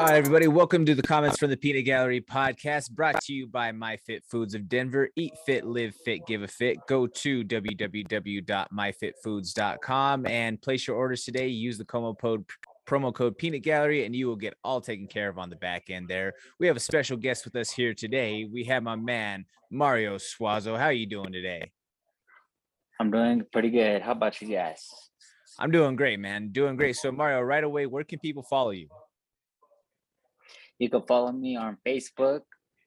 All right, everybody, welcome to the Comments from the Peanut Gallery podcast brought to you by My Fit Foods of Denver. Eat fit, live fit, give a fit. Go to www.myfitfoods.com and place your orders today. Use the promo code promo code peanut gallery and you will get all taken care of on the back end there. We have a special guest with us here today. We have my man mario suazo. How are you doing today? I'm doing pretty good. How about you guys? I'm doing great man. Doing great. So mario right away where can people follow you you can follow me on Facebook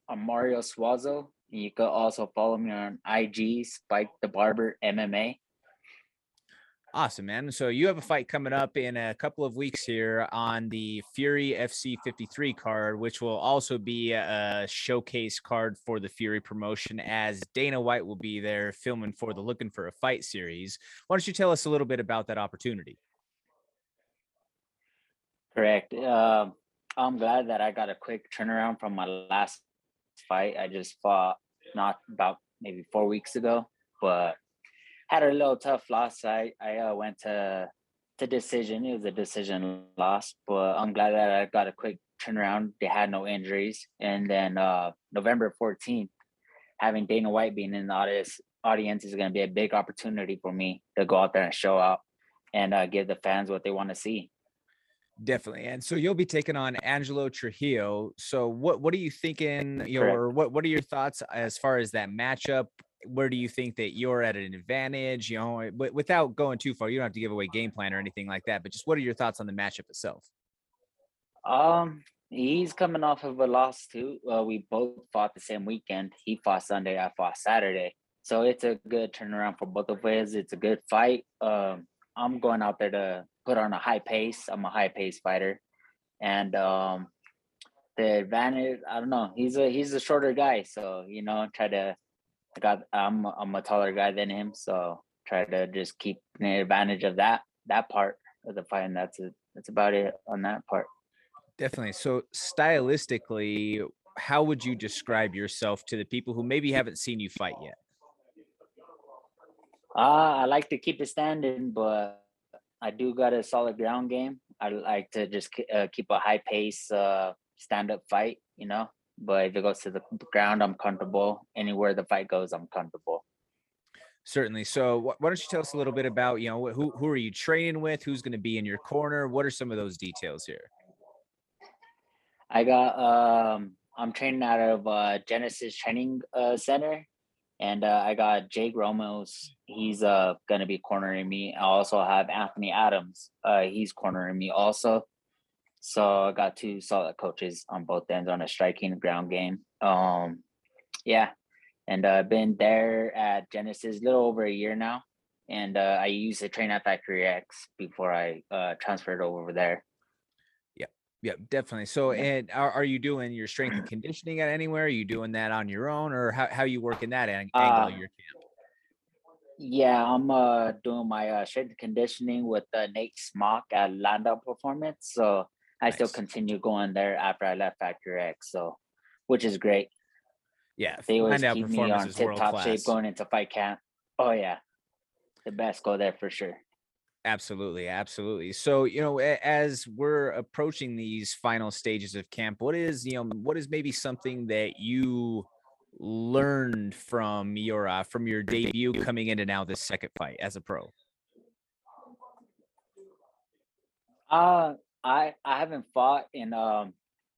on Mario Suazo. You can also follow me on IG Spike the Barber MMA. Awesome, man. So you have a fight coming up in a couple of weeks here on the Fury FC 53 card, which will also be a showcase card for the Fury promotion as Dana White will be there filming for the Looking for a Fight series. Why don't you tell us a little bit about that opportunity? Correct. Uh, I'm glad that I got a quick turnaround from my last fight. I just fought not about maybe four weeks ago, but had a little tough loss. I I uh, went to to decision. It was a decision loss, but I'm glad that I got a quick turnaround. They had no injuries, and then uh, November 14th, having Dana White being in the audience audience is going to be a big opportunity for me to go out there and show up and uh, give the fans what they want to see. Definitely. And so you'll be taking on Angelo Trujillo. So what what are you thinking? You know, or what what are your thoughts as far as that matchup? Where do you think that you're at an advantage? You know, without going too far, you don't have to give away game plan or anything like that. But just what are your thoughts on the matchup itself? Um, he's coming off of a loss too. Uh, we both fought the same weekend. He fought Sunday, I fought Saturday. So it's a good turnaround for both of us. It's a good fight. Um, I'm going out there to put on a high pace. I'm a high pace fighter, and um, the advantage. I don't know. He's a he's a shorter guy, so you know, try to. I got. I'm I'm a taller guy than him, so try to just keep the advantage of that that part of the fight, and that's it. That's about it on that part. Definitely. So stylistically, how would you describe yourself to the people who maybe haven't seen you fight yet? Uh, I like to keep it standing, but I do got a solid ground game. I like to just uh, keep a high pace, uh, stand up fight, you know. But if it goes to the ground, I'm comfortable. Anywhere the fight goes, I'm comfortable. Certainly. So, why don't you tell us a little bit about you know who who are you training with? Who's going to be in your corner? What are some of those details here? I got um I'm training out of uh, Genesis Training uh, Center and uh, I got Jake Romos. He's uh gonna be cornering me. I also have Anthony Adams. Uh, he's cornering me also. So I got two solid coaches on both ends on a striking ground game. Um, yeah, and I've uh, been there at Genesis a little over a year now, and uh, I used to train at Factory X before I uh, transferred over there. Yeah, definitely. So, and are, are you doing your strength and conditioning at anywhere? Are you doing that on your own, or how how you working that angle uh, of your camp? Yeah, I'm uh doing my uh, strength and conditioning with uh, Nate Smock at Landow Performance. So I nice. still continue going there after I left Factory X. So, which is great. Yeah, they always keep me on tip top shape going into fight camp. Oh yeah, the best go there for sure. Absolutely, absolutely. So, you know, as we're approaching these final stages of camp, what is, you know, what is maybe something that you learned from your uh, from your debut coming into now this second fight as a pro? Uh, I I haven't fought in um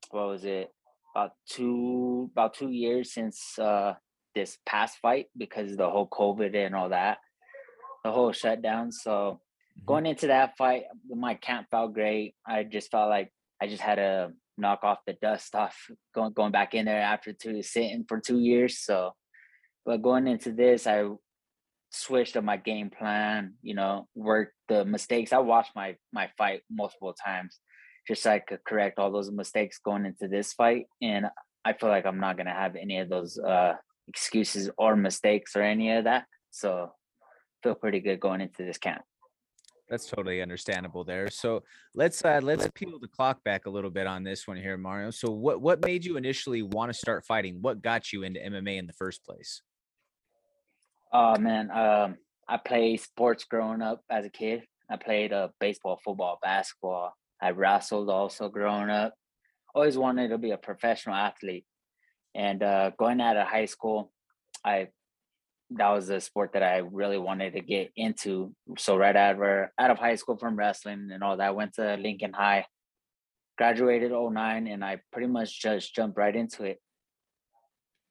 what was it? About two about 2 years since uh this past fight because the whole COVID and all that. The whole shutdown, so Mm-hmm. Going into that fight, my camp felt great. I just felt like I just had to knock off the dust off going going back in there after two sitting for two years. So, but going into this, I switched up my game plan. You know, worked the mistakes. I watched my my fight multiple times, just so I could correct all those mistakes going into this fight. And I feel like I'm not gonna have any of those uh, excuses or mistakes or any of that. So, feel pretty good going into this camp. That's totally understandable there. So let's uh let's peel the clock back a little bit on this one here, Mario. So what what made you initially want to start fighting? What got you into MMA in the first place? Oh man, um, I played sports growing up as a kid. I played uh, baseball, football, basketball. I wrestled also growing up. always wanted to be a professional athlete. And uh, going out of high school, I that was the sport that I really wanted to get into. So right out of out of high school from wrestling and all that, I went to Lincoln High, graduated 09, and I pretty much just jumped right into it.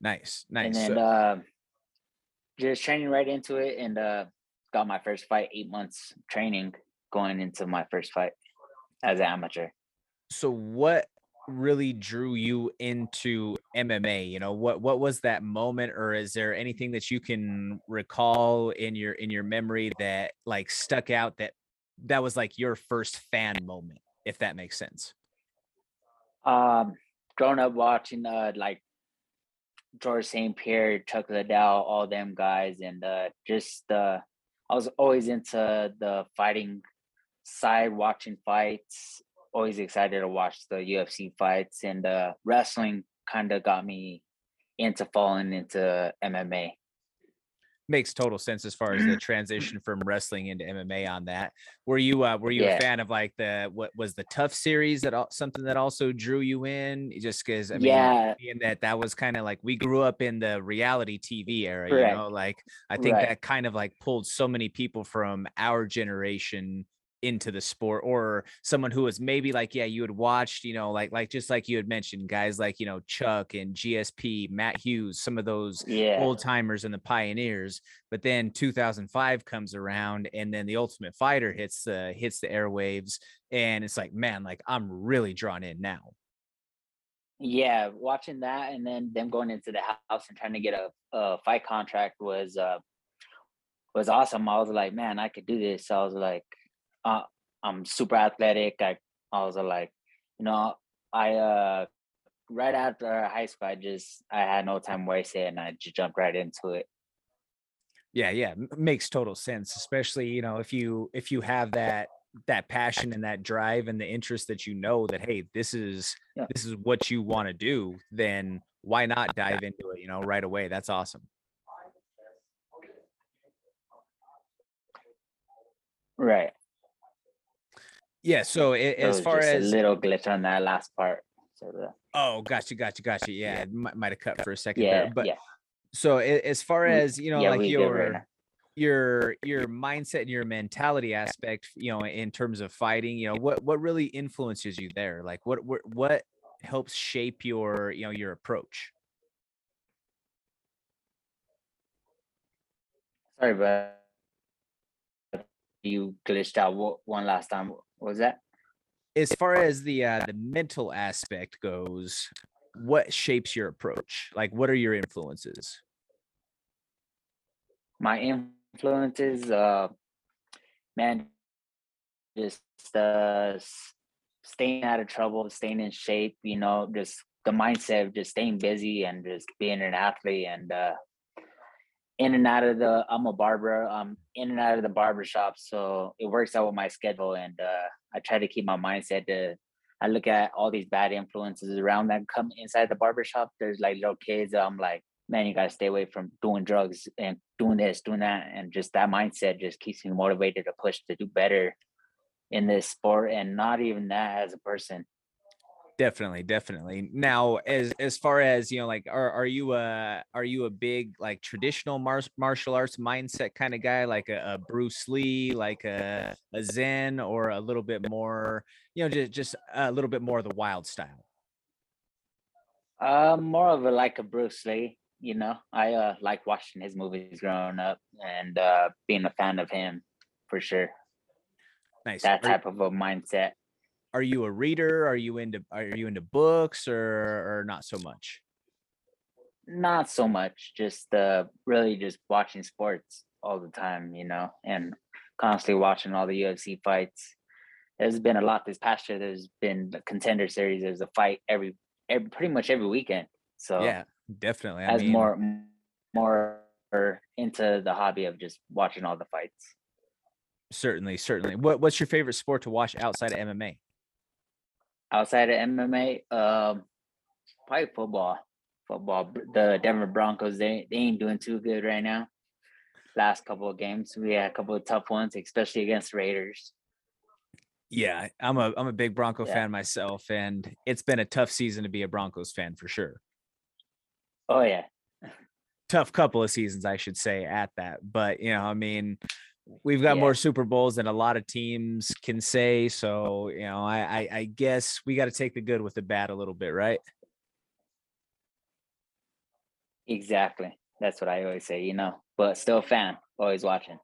Nice, nice. And then So- uh, just training right into it, and uh, got my first fight. Eight months training going into my first fight as an amateur. so what really drew you into MMA? You know, what what was that moment or is there anything that you can recall in your in your memory that like stuck out that that was like your first fan moment, if that makes sense? Um, growing up watching uh like Georges St. Pierre, Chuck Liddell, all them guys, and uh just uh I was always into the fighting side, watching fights, always excited to watch the UFC fights and uh wrestling kind of got me into falling into MMA. Makes total sense as far as the transition from wrestling into MMA on that. Were you uh were you a fan of like the what was the tough series that al- something that also drew you in? Just because I mean Yeah. being that that was kind of like we grew up in the reality TV era, Correct. you know, like I think Right. that kind of like pulled so many people from our generation into the sport or someone who was maybe like yeah you had watched you know like like just like you had mentioned guys like you know chuck and gsp matt hughes some of those Yeah. old timers and the pioneers but then 2005 comes around and then the ultimate fighter hits the hits the airwaves and it's like man like i'm really drawn in now Yeah, watching that and then them going into the house and trying to get a, a fight contract was uh was awesome. I was like, man, I could do this. I was like, uh, I'm super athletic. I I was like, you know, I uh right after high school, I just I had no time wasted and I just jumped right into it. yeah yeah makes total sense especially you know if you if you have that that passion and that drive and the interest that you know that hey this is Yeah. this is what you want to do then why not dive into it you know right away that's awesome Right. Yeah so It as far just as a little glitch on that last part. So the, oh gotcha gotcha gotcha yeah it might have cut for a second yeah, there but yeah, so as far mm, as you know yeah, like your right your your mindset and your mentality aspect you know in terms of fighting you know what what really influences you there? Like what what what helps shape your you know your approach? Sorry, but you glitched out one last time. What was that? as far as the uh the mental aspect goes what shapes your approach like what are your influences my influences uh man just uh staying out of trouble staying in shape you know just the mindset of just staying busy and just being an athlete and uh in and out of the i'm a barber i'm in and out of the barber shop so it works out with my schedule and uh i try to keep my mindset to i look at all these bad influences around that come inside the barber shop there's like little kids i'm like man, you gotta stay away from doing drugs and doing this, doing that, and just that mindset just keeps me motivated to push to do better in this sport, and not even that as a person. Definitely definitely now as as far as you know like are are you a are you a big like traditional mar- martial arts mindset kind of guy like a, a bruce lee like a, a zen or a little bit more you know just just a little bit more of the wild style Uh, more of a like a Bruce Lee. You know, I uh like watching his movies growing up and uh being a fan of him for sure. nice That type of a mindset. Are you a reader are you into are you into books or or not so much Not so much, just uh really just watching sports all the time, you know, and constantly watching all the UFC fights. There's been a lot this past year. There's been the contender series. There's a fight every, every pretty much every weekend. So yeah definitely I as mean, more more into the hobby of just watching all the fights. certainly certainly what what's your favorite sport to watch outside of mma Outside of MMA, um, probably football. Football. The Denver Broncos they they ain't doing too good right now. Last couple of games, we had a couple of tough ones, especially against Raiders. Yeah, I'm a I'm a big Bronco Yeah. fan myself, and it's been a tough season to be a Broncos fan for sure. Oh yeah. Tough couple of seasons, I should say, at that. But you know, I mean, we've got Yeah. more Super Bowls than a lot of teams can say. So you know, I I, I guess we got to take the good with the bad a little bit, right? Exactly. That's what I always say, you know. But still a fan, always watching.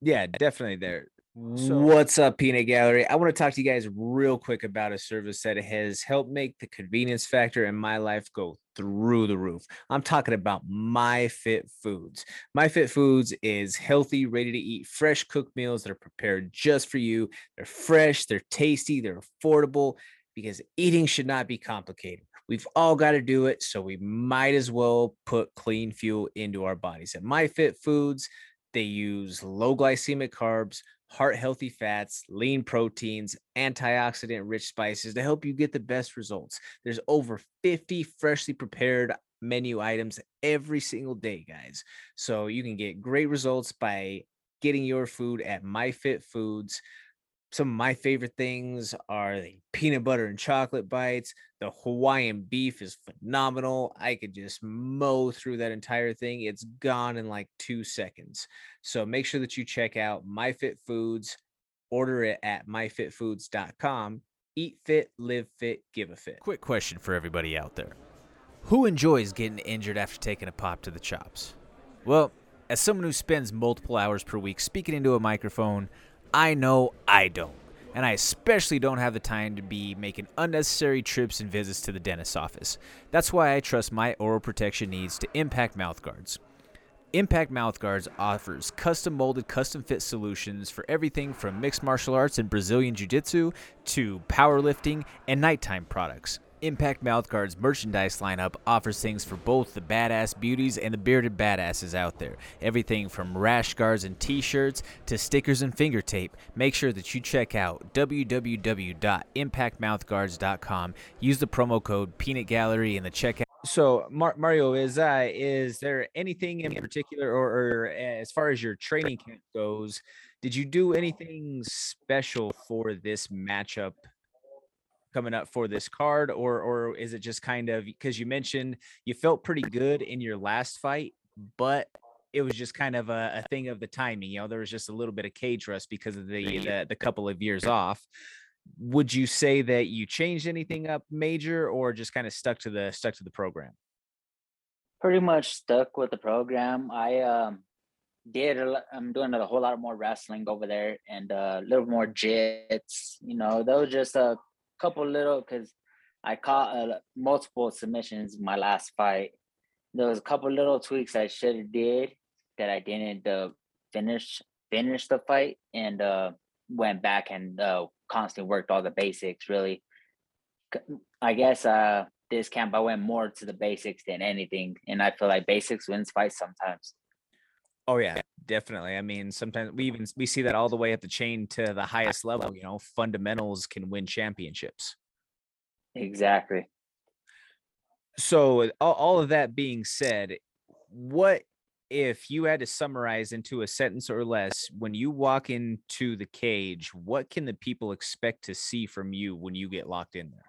Yeah, definitely there. What's up, Peanut Gallery? I want to talk to you guys real quick about a service that has helped make the convenience factor in my life go through the roof. I'm talking about MyFit Foods. MyFit Foods is healthy, ready to eat, fresh cooked meals that are prepared just for you. They're fresh, they're tasty, they're affordable because eating should not be complicated. We've all got to do it, so we might as well put clean fuel into our bodies. At MyFit Foods, they use low glycemic carbs, heart healthy fats, lean proteins, antioxidant rich spices to help you get the best results. There's over 50 freshly prepared menu items every single day, guys. So you can get great results by getting your food at MyFit Foods. Some of my favorite things are the peanut butter and chocolate bites. The Hawaiian beef is phenomenal. I could just mow through that entire thing. It's gone in like two seconds. So make sure that you check out MyFit Foods. Order it at myfitfoods.com. Eat fit, live fit, give a fit. Quick question for everybody out there Who enjoys getting injured after taking a pop to the chops? Well, as someone who spends multiple hours per week speaking into a microphone, I know I don't. And I especially don't have the time to be making unnecessary trips and visits to the dentist's office. That's why I trust my oral protection needs to Impact Mouthguards. Impact Mouthguards offers custom molded, custom fit solutions for everything from mixed martial arts and Brazilian Jiu Jitsu to powerlifting and nighttime products. Impact Mouthguard's merchandise lineup offers things for both the badass beauties and the bearded badasses out there. Everything from rash guards and t shirts to stickers and finger tape. Make sure that you check out www.impactmouthguards.com. Use the promo code Peanut Gallery in the checkout. So, Mar- Mario, is uh, is there anything in particular, or, or as far as your training camp goes, did you do anything special for this matchup coming up for this card, or or is it just kind of because you mentioned you felt pretty good in your last fight, but it was just kind of a, a thing of the timing. You know, there was just a little bit of cage rust because of the the, the couple of years off. Would you say that you changed anything up major, or just kind of stuck to the stuck to the program? Pretty much stuck with the program. I um did I'm doing a whole lot more wrestling over there and uh, a little more jits. You know, that was just a couple little because I caught uh, multiple submissions my last fight. There was a couple little tweaks I should have did that I didn't uh, finish finish the fight and uh, went back and uh, constantly worked all the basics. Really, I guess uh, this camp I went more to the basics than anything, and I feel like basics wins fights sometimes. Oh yeah, definitely. I mean, sometimes we even we see that all the way up the chain to the highest level. You know, fundamentals can win championships. Exactly. So, all, all of that being said, what if you had to summarize into a sentence or less when you walk into the cage? What can the people expect to see from you when you get locked in there?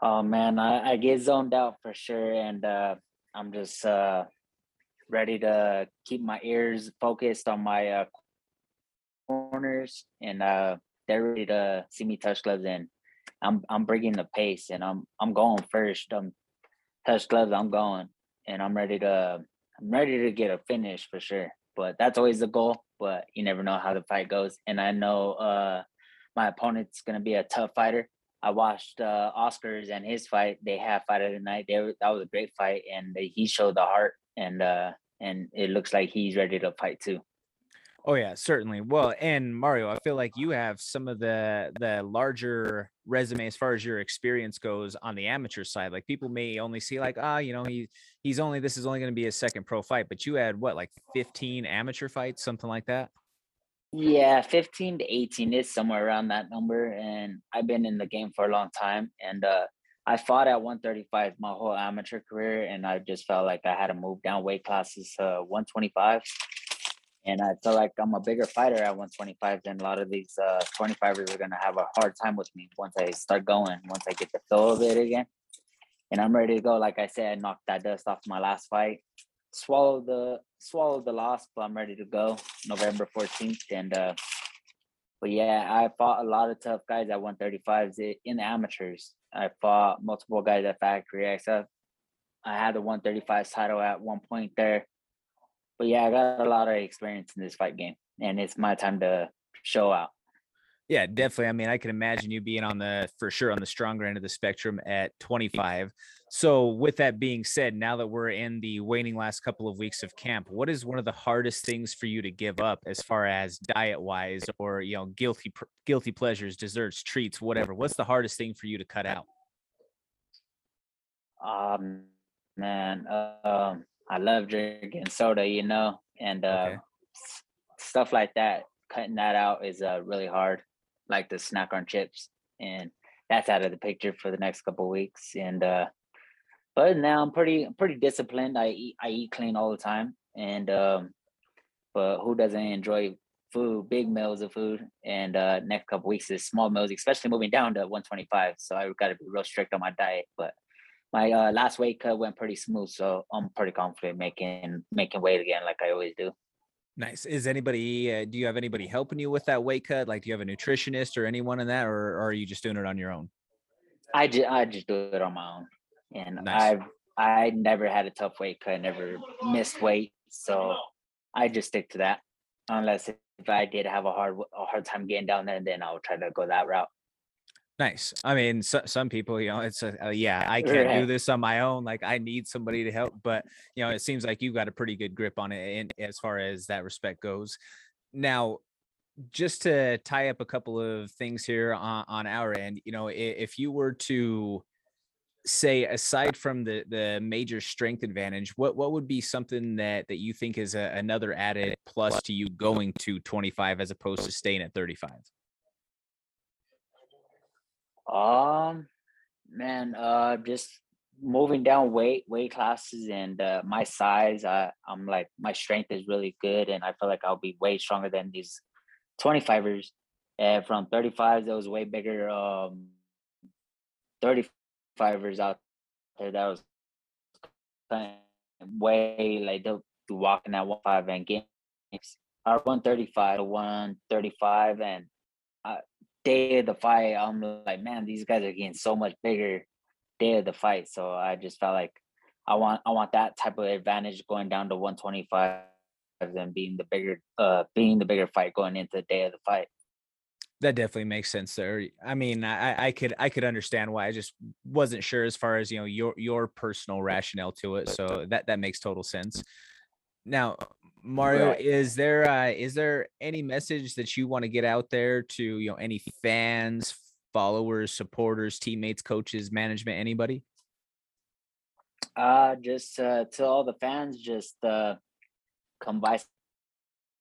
Oh man, I, I get zoned out for sure, and uh, I'm just uh, ready to keep my ears focused on my uh, corners, and uh, they're ready to see me touch gloves. And I'm I'm bringing the pace, and I'm I'm going first. I'm touch gloves. I'm going, and I'm ready to I'm ready to get a finish for sure. But that's always the goal. But you never know how the fight goes, and I know uh, my opponent's gonna be a tough fighter. I watched uh, Oscars and his fight. They had fight of the night. They were, that was a great fight, and he showed the heart, and uh, and it looks like he's ready to fight too. Oh yeah, certainly. Well, and Mario, I feel like you have some of the the larger resume as far as your experience goes on the amateur side. Like people may only see like, ah, you know, he he's only this is only going to be his second pro fight, but you had what like 15 amateur fights, something like that. Yeah, 15 to 18 is somewhere around that number. And I've been in the game for a long time. And uh, I fought at 135 my whole amateur career. And I just felt like I had to move down weight classes to 125. and I feel like I'm a bigger fighter at 125 than a lot of these uh, 25ers are gonna have a hard time with me once I start going, once I get the feel of it again. And I'm ready to go. Like I said, I knocked that dust off my last fight. Swallowed the swallowed the loss, but I'm ready to go November 14th. And uh but yeah, I fought a lot of tough guys at 135s in the amateurs. I fought multiple guys at Factory. I had the 135 title at one point there but yeah, I got a lot of experience in this fight game, and it's my time to show out. Yeah, definitely. I mean, I can imagine you being on the for sure on the stronger end of the spectrum at 25. So, with that being said, now that we're in the waning last couple of weeks of camp, what is one of the hardest things for you to give up as far as diet wise, or you know, guilty guilty pleasures, desserts, treats, whatever? What's the hardest thing for you to cut out? Um, man, um, I love drinking soda, you know, and uh, okay. stuff like that. Cutting that out is uh, really hard, like the snack on chips, and that's out of the picture for the next couple weeks. And uh, but now I'm pretty pretty disciplined. I eat I eat clean all the time, and um, but who doesn't enjoy food, big meals of food? And uh, next couple weeks is small meals, especially moving down to 125. So I got to be real strict on my diet, but my uh, last weight cut went pretty smooth, so I'm pretty confident making making weight again, like I always do. Nice. Is anybody? Uh, do you have anybody helping you with that weight cut? Like, do you have a nutritionist or anyone in that, or, or are you just doing it on your own? I just I just do it on my own, and nice. I've I never had a tough weight cut, never missed weight, so I just stick to that. Unless if I did have a hard a hard time getting down there, then I'll try to go that route. Nice. I mean, so, some people, you know, it's a, uh, yeah, I can't do this on my own. Like, I need somebody to help. But you know, it seems like you got a pretty good grip on it, in, as far as that respect goes. Now, just to tie up a couple of things here on, on our end, you know, if you were to say, aside from the the major strength advantage, what what would be something that that you think is a, another added plus to you going to 25 as opposed to staying at 35? Um, man, uh, just moving down weight weight classes and uh, my size. I I'm like my strength is really good, and I feel like I'll be way stronger than these 25ers. And from 35s, that was way bigger. Um, 35ers out there that was way like they'll be walking at one five and games. Our 135 to 135 and uh, day of the fight, I'm like, man, these guys are getting so much bigger day of the fight. So I just felt like I want I want that type of advantage going down to 125 than being the bigger uh being the bigger fight going into the day of the fight. That definitely makes sense there. I mean, I, I could I could understand why. I just wasn't sure as far as you know your your personal rationale to it. So that that makes total sense. Now, Mario, right. is there uh, is there any message that you want to get out there to you know any fans, followers, supporters, teammates, coaches, management, anybody? Uh, just uh, to all the fans, just uh, come buy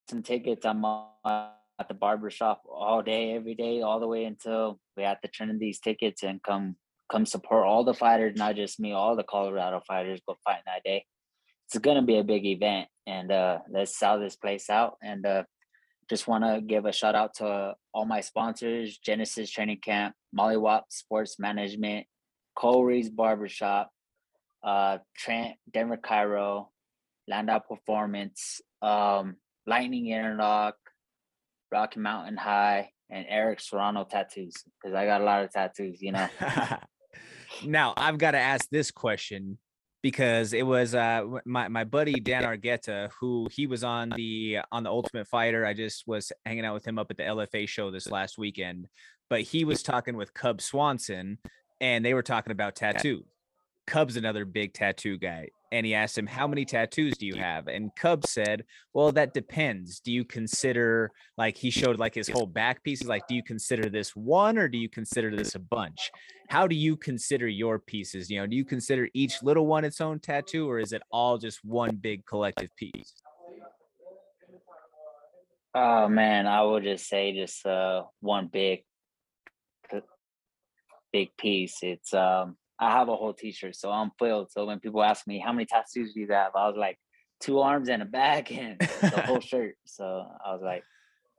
some tickets. I'm uh, at the barber shop all day, every day, all the way until we have to turn in these tickets and come come support all the fighters, not just me, all the Colorado fighters go fight that day it's gonna be a big event, and uh, let's sell this place out. And uh, just want to give a shout out to all my sponsors: Genesis Training Camp, Molly Mollywop Sports Management, Corey's Barbershop, uh, Trent Denver Cairo, Landow Performance, um, Lightning Interlock, Rocky Mountain High, and Eric Serrano Tattoos because I got a lot of tattoos, you know. now I've got to ask this question because it was uh my, my buddy Dan Argueta who he was on the on the Ultimate Fighter. I just was hanging out with him up at the LFA show this last weekend, but he was talking with Cub Swanson and they were talking about tattoo. Cub's another big tattoo guy and he asked him, How many tattoos do you have? And Cub said, Well, that depends. Do you consider, like, he showed like his whole back pieces? Like, do you consider this one or do you consider this a bunch? How do you consider your pieces? You know, do you consider each little one its own tattoo or is it all just one big collective piece? Oh man, I would just say just uh one big big piece. It's um I have a whole t-shirt, so I'm filled. So when people ask me how many tattoos do you have, I was like two arms and a back and the whole shirt. So I was like,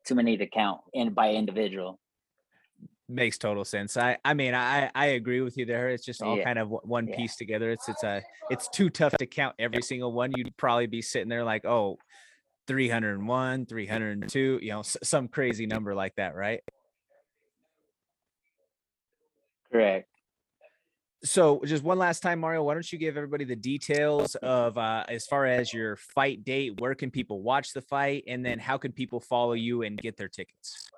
too many to count and by individual. Makes total sense. I I mean I I agree with you there. It's just all Yeah. kind of one Yeah. piece together. It's it's a it's too tough to count every single one. You'd probably be sitting there like, oh, 301, 302, you know, some crazy number like that, right? Correct. So just one last time, Mario, why don't you give everybody the details of uh as far as your fight date, where can people watch the fight, and then how can people follow you and get their tickets?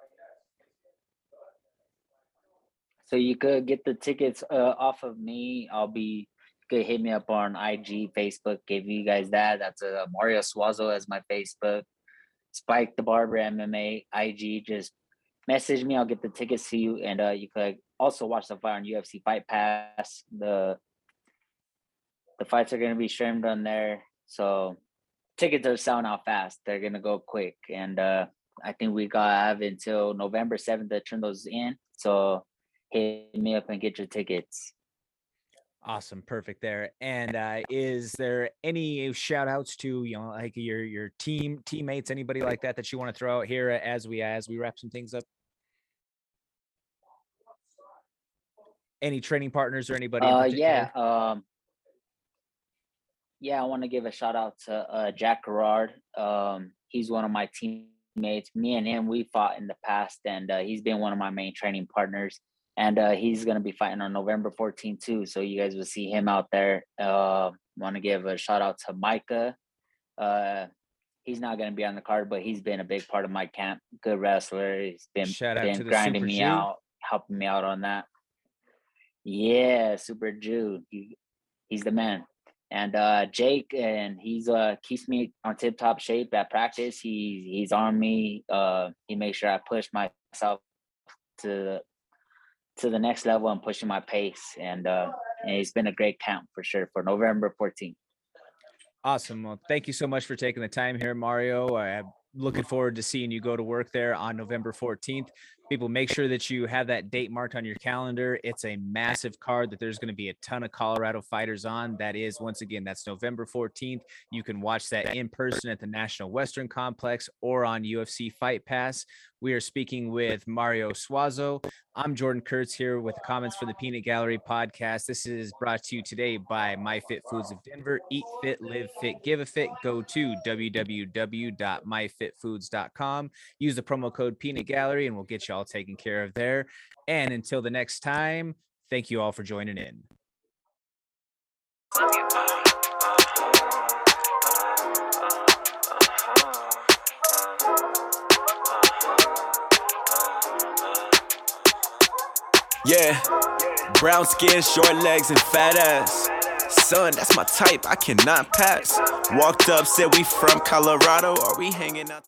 So you could get the tickets uh, off of me. I'll be you could hit me up on IG, Facebook. Give you guys that. That's uh, Mario Suazo as my Facebook. Spike the Barber MMA IG. Just message me. I'll get the tickets to you, and uh, you could also watch the fight on UFC Fight Pass. The the fights are gonna be streamed on there, so tickets are selling out fast. They're gonna go quick, and uh, I think we got have until November seventh to turn those in. So hit me up and get your tickets. Awesome, perfect there. And uh, is there any shout outs to you know like your your team teammates, anybody like that that you want to throw out here as we as we wrap some things up? Any training partners or anybody? Uh, yeah. Um, yeah, I want to give a shout out to uh, Jack Gerard. Um, he's one of my teammates. Me and him, we fought in the past, and uh, he's been one of my main training partners. And uh, he's gonna be fighting on November 14th too. So you guys will see him out there. Uh, want to give a shout out to Micah. Uh, he's not gonna be on the card, but he's been a big part of my camp. Good wrestler. He's been Shout out been to grinding me out, helping me out on that. Yeah, Super Jew. He, he's the man. And uh Jake and he's uh keeps me on tip top shape at practice. He's he's on me. Uh he makes sure I push myself to to the next level and pushing my pace. And uh and it's been a great camp for sure for November 14th. Awesome. Well, thank you so much for taking the time here, Mario. I'm looking forward to seeing you go to work there on November 14th. People, make sure that you have that date marked on your calendar. It's a massive card that there's going to be a ton of Colorado fighters on. That is, once again, that's November 14th. You can watch that in person at the National Western Complex or on UFC Fight Pass. We are speaking with Mario Suazo. I'm Jordan Kurtz here with the comments for the Peanut Gallery podcast. This is brought to you today by My Fit Foods of Denver. Eat fit, live fit, give a fit. Go to www.myfitfoods.com. Use the promo code Peanut Gallery and we'll get you all taken care of there. And until the next time, thank you all for joining in. Yeah, brown skin, short legs, and fat ass. Son, that's my type, I cannot pass. Walked up, said we from Colorado, are we hanging out?